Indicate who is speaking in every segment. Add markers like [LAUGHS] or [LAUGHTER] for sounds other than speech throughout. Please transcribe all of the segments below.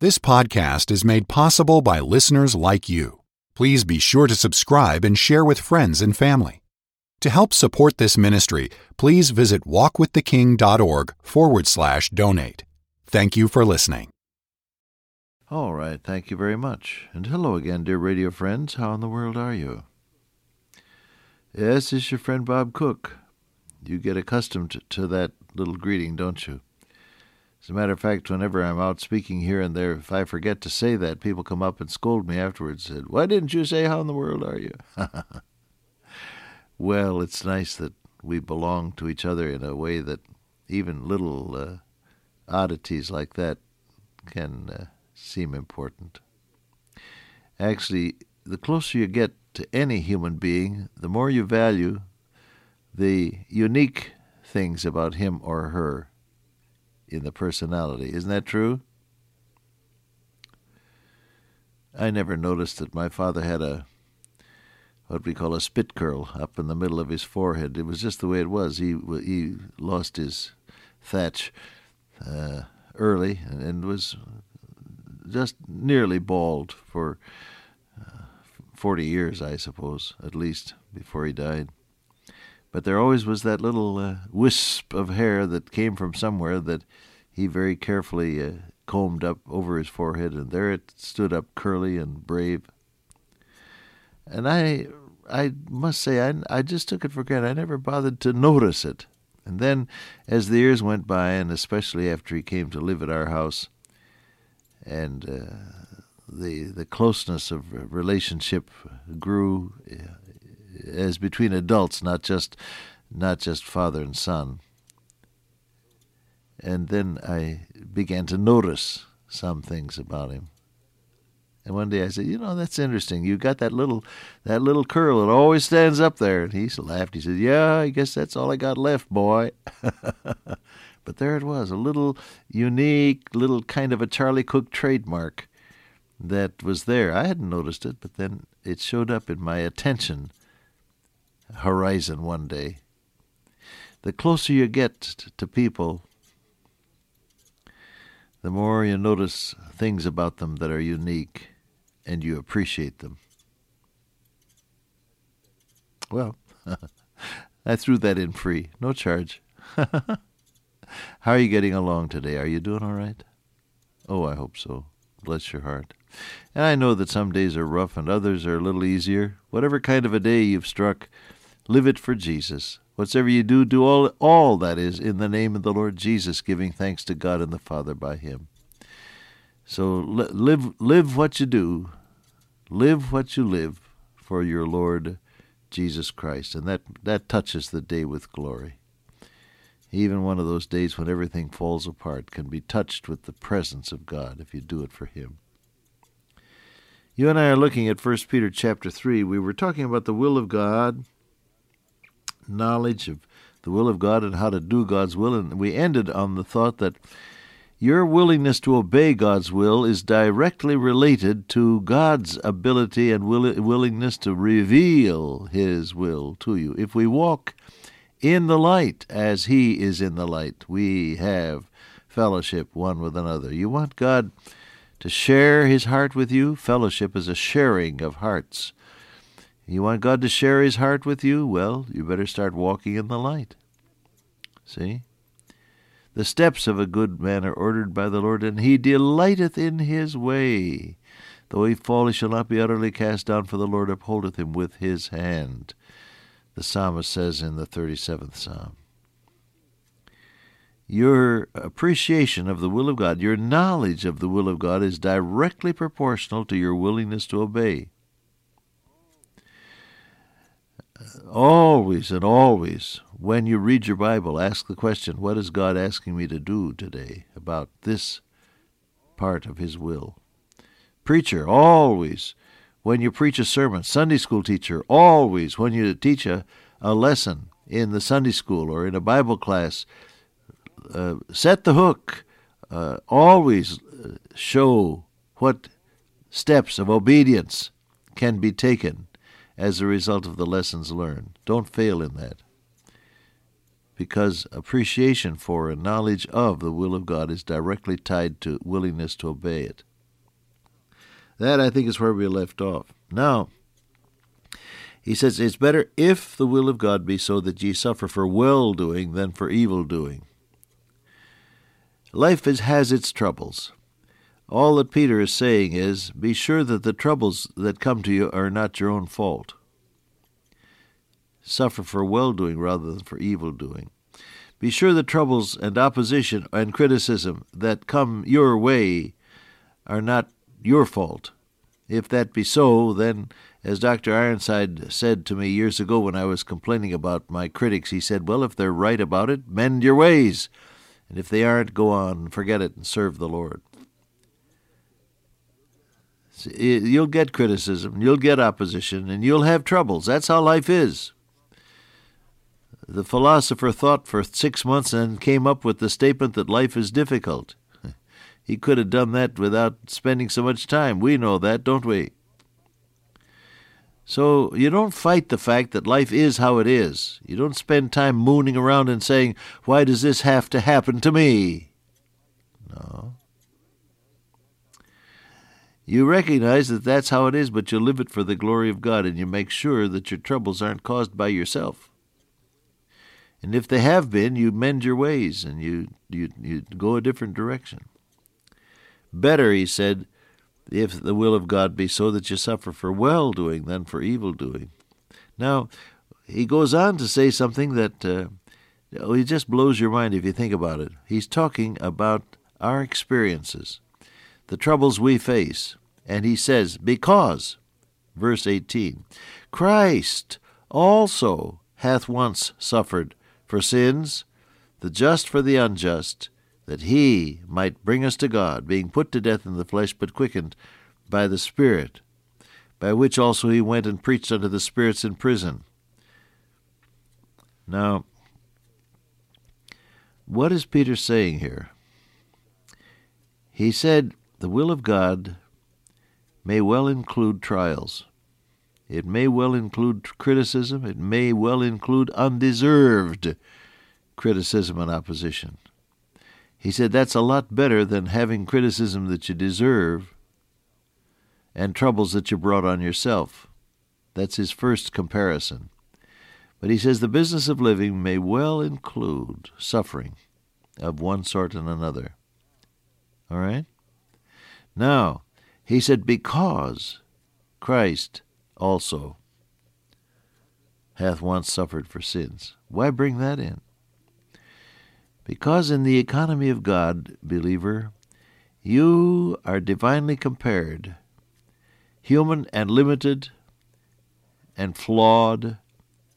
Speaker 1: This podcast is made possible by listeners like you. Please be sure to subscribe and share with friends and family. To help support this ministry, please visit walkwiththeking.org forward slash donate. Thank you for listening.
Speaker 2: All right, thank you very much. And hello again, dear radio friends. How in the world are you? Yes, it's your friend Bob Cook. You get accustomed to that little greeting, don't you? As a matter of fact, whenever I'm out speaking here and there, if I forget to say that, people come up and scold me afterwards. And said, "Why didn't you say how in the world are you?" [LAUGHS] well, it's nice that we belong to each other in a way that even little uh, oddities like that can uh, seem important. Actually, the closer you get to any human being, the more you value the unique things about him or her in the personality. Isn't that true? I never noticed that my father had a what we call a spit curl up in the middle of his forehead. It was just the way it was. He he lost his thatch uh, early and was just nearly bald for uh, forty years, I suppose, at least before he died. But there always was that little uh, wisp of hair that came from somewhere that he very carefully uh, combed up over his forehead, and there it stood up curly and brave. And I, I must say, I, I just took it for granted. I never bothered to notice it. And then, as the years went by, and especially after he came to live at our house, and uh, the the closeness of relationship grew uh, as between adults, not just not just father and son. And then I began to notice some things about him. And one day I said, "You know, that's interesting. You got that little that little curl that always stands up there." And he laughed. He said, "Yeah, I guess that's all I got left, boy." [LAUGHS] but there it was, a little unique, little kind of a Charlie Cook trademark that was there. I hadn't noticed it, but then it showed up in my attention horizon one day. The closer you get to people, the more you notice things about them that are unique and you appreciate them. Well, [LAUGHS] I threw that in free, no charge. [LAUGHS] How are you getting along today? Are you doing all right? Oh, I hope so. Bless your heart. And I know that some days are rough and others are a little easier. Whatever kind of a day you've struck, Live it for Jesus. Whatsoever you do, do all, all that is in the name of the Lord Jesus, giving thanks to God and the Father by Him. So live, live what you do, live what you live for your Lord Jesus Christ, and that, that touches the day with glory. Even one of those days when everything falls apart can be touched with the presence of God if you do it for Him. You and I are looking at 1 Peter chapter 3. We were talking about the will of God knowledge of the will of God and how to do God's will. And we ended on the thought that your willingness to obey God's will is directly related to God's ability and will, willingness to reveal His will to you. If we walk in the light as He is in the light, we have fellowship one with another. You want God to share His heart with you? Fellowship is a sharing of hearts. You want God to share his heart with you? Well, you better start walking in the light. See? The steps of a good man are ordered by the Lord, and he delighteth in his way. Though he fall, he shall not be utterly cast down, for the Lord upholdeth him with his hand. The psalmist says in the 37th psalm. Your appreciation of the will of God, your knowledge of the will of God, is directly proportional to your willingness to obey. Always and always, when you read your Bible, ask the question, What is God asking me to do today about this part of His will? Preacher, always, when you preach a sermon, Sunday school teacher, always, when you teach a, a lesson in the Sunday school or in a Bible class, uh, set the hook. Uh, always uh, show what steps of obedience can be taken as a result of the lessons learned. Don't fail in that. Because appreciation for and knowledge of the will of God is directly tied to willingness to obey it. That, I think, is where we left off. Now, he says, It's better if the will of God be so that ye suffer for well doing than for evil doing. Life is, has its troubles. All that Peter is saying is, be sure that the troubles that come to you are not your own fault. Suffer for well doing rather than for evil doing. Be sure the troubles and opposition and criticism that come your way are not your fault. If that be so, then, as Dr. Ironside said to me years ago when I was complaining about my critics, he said, Well, if they're right about it, mend your ways. And if they aren't, go on, forget it, and serve the Lord. You'll get criticism, you'll get opposition, and you'll have troubles. That's how life is. The philosopher thought for six months and came up with the statement that life is difficult. [LAUGHS] He could have done that without spending so much time. We know that, don't we? So you don't fight the fact that life is how it is. You don't spend time mooning around and saying, Why does this have to happen to me? No. You recognize that that's how it is, but you live it for the glory of God, and you make sure that your troubles aren't caused by yourself. And if they have been, you mend your ways and you, you, you go a different direction. Better, he said, if the will of God be so that you suffer for well doing than for evil doing. Now, he goes on to say something that uh, oh, it just blows your mind if you think about it. He's talking about our experiences, the troubles we face. And he says, Because, verse 18, Christ also hath once suffered for sins, the just for the unjust, that he might bring us to God, being put to death in the flesh, but quickened by the Spirit, by which also he went and preached unto the spirits in prison. Now, what is Peter saying here? He said the will of God may well include trials. It may well include criticism. It may well include undeserved criticism and opposition. He said that's a lot better than having criticism that you deserve and troubles that you brought on yourself. That's his first comparison. But he says the business of living may well include suffering of one sort and another. All right? Now, he said, because Christ also hath once suffered for sins. Why bring that in? Because in the economy of God, believer, you are divinely compared, human and limited and flawed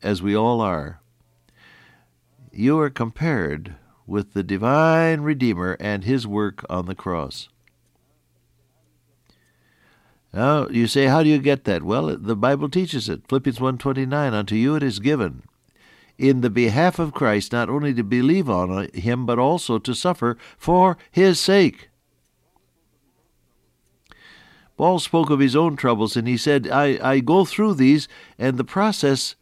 Speaker 2: as we all are. You are compared with the divine Redeemer and his work on the cross. Now you say, how do you get that? Well, the Bible teaches it. Philippians 1.29, Unto you it is given, in the behalf of Christ, not only to believe on him, but also to suffer for his sake. Paul spoke of his own troubles, and he said, I, I go through these, and the process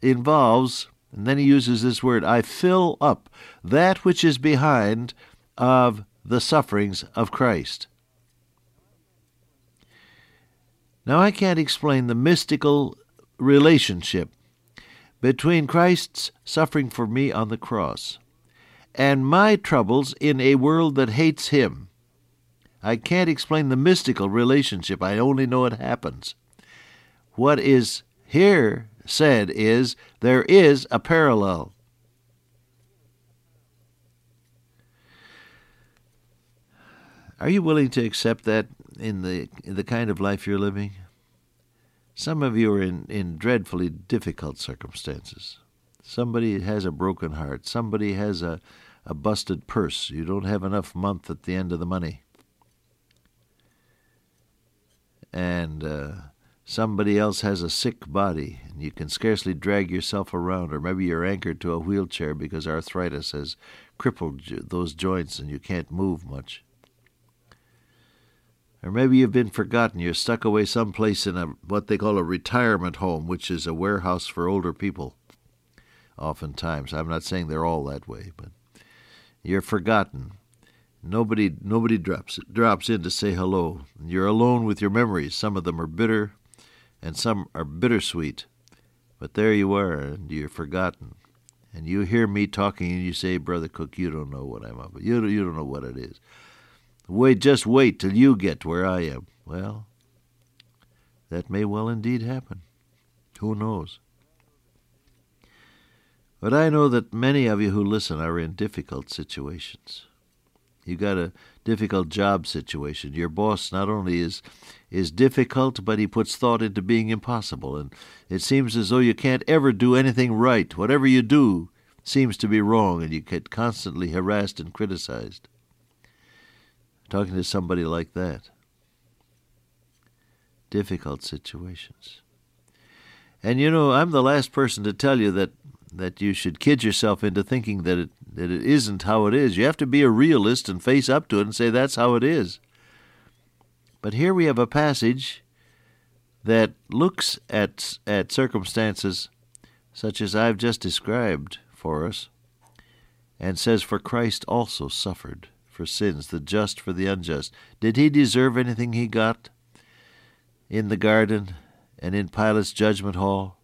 Speaker 2: involves, and then he uses this word, I fill up that which is behind of the sufferings of Christ. Now, I can't explain the mystical relationship between Christ's suffering for me on the cross and my troubles in a world that hates him. I can't explain the mystical relationship. I only know it happens. What is here said is there is a parallel. Are you willing to accept that in the in the kind of life you're living? Some of you are in, in dreadfully difficult circumstances. Somebody has a broken heart. Somebody has a, a busted purse. You don't have enough month at the end of the money. And uh, somebody else has a sick body, and you can scarcely drag yourself around, or maybe you're anchored to a wheelchair because arthritis has crippled those joints and you can't move much. Or maybe you've been forgotten. You're stuck away someplace in a what they call a retirement home, which is a warehouse for older people. Oftentimes, I'm not saying they're all that way, but you're forgotten. Nobody nobody drops drops in to say hello. You're alone with your memories. Some of them are bitter and some are bittersweet. But there you are and you're forgotten. And you hear me talking and you say, Brother Cook, you don't know what I'm up. You you don't know what it is. Wait, just wait till you get where I am. Well, that may well indeed happen. Who knows? But I know that many of you who listen are in difficult situations. You got a difficult job situation. Your boss not only is is difficult, but he puts thought into being impossible, and it seems as though you can't ever do anything right. Whatever you do seems to be wrong, and you get constantly harassed and criticized. Talking to somebody like that. Difficult situations. And you know, I'm the last person to tell you that that you should kid yourself into thinking that it that it isn't how it is. You have to be a realist and face up to it and say that's how it is. But here we have a passage that looks at at circumstances such as I've just described for us and says for Christ also suffered for sins the just for the unjust. Did he deserve anything he got in the garden and in Pilate's judgment hall?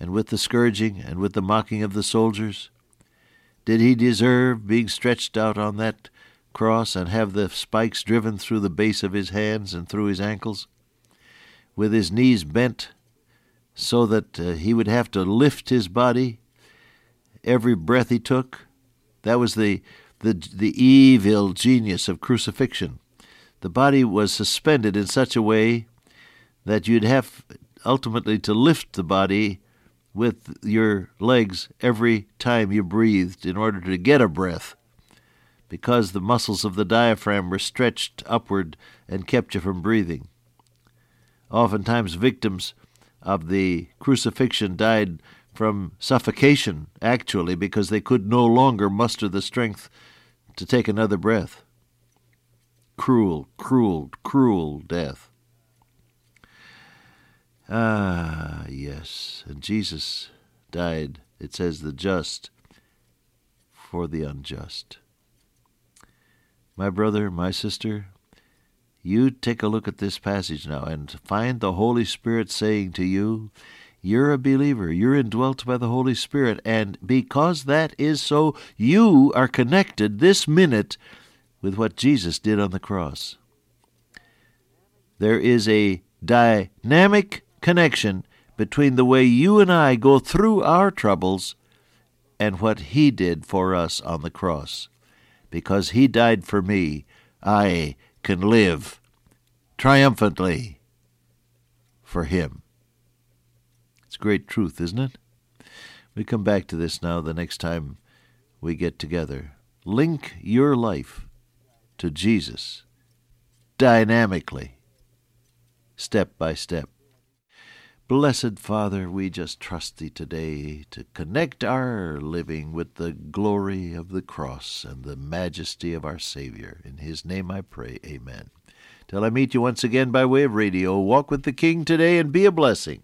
Speaker 2: and with the scourging and with the mocking of the soldiers? Did he deserve being stretched out on that cross and have the spikes driven through the base of his hands and through his ankles, with his knees bent so that uh, he would have to lift his body every breath he took? That was the, the, the evil genius of crucifixion. The body was suspended in such a way that you'd have ultimately to lift the body with your legs every time you breathed in order to get a breath, because the muscles of the diaphragm were stretched upward and kept you from breathing. Oftentimes, victims of the crucifixion died from suffocation, actually, because they could no longer muster the strength to take another breath. Cruel, cruel, cruel death. Ah, yes. And Jesus died, it says, the just for the unjust. My brother, my sister, you take a look at this passage now and find the Holy Spirit saying to you, You're a believer. You're indwelt by the Holy Spirit. And because that is so, you are connected this minute with what Jesus did on the cross. There is a dynamic connection between the way you and I go through our troubles and what He did for us on the cross. Because He died for me, I can live triumphantly for Him. Great truth, isn't it? We come back to this now the next time we get together. Link your life to Jesus dynamically, step by step. Blessed Father, we just trust Thee today to connect our living with the glory of the cross and the majesty of our Savior. In His name I pray, Amen. Till I meet you once again by way of radio, walk with the King today and be a blessing.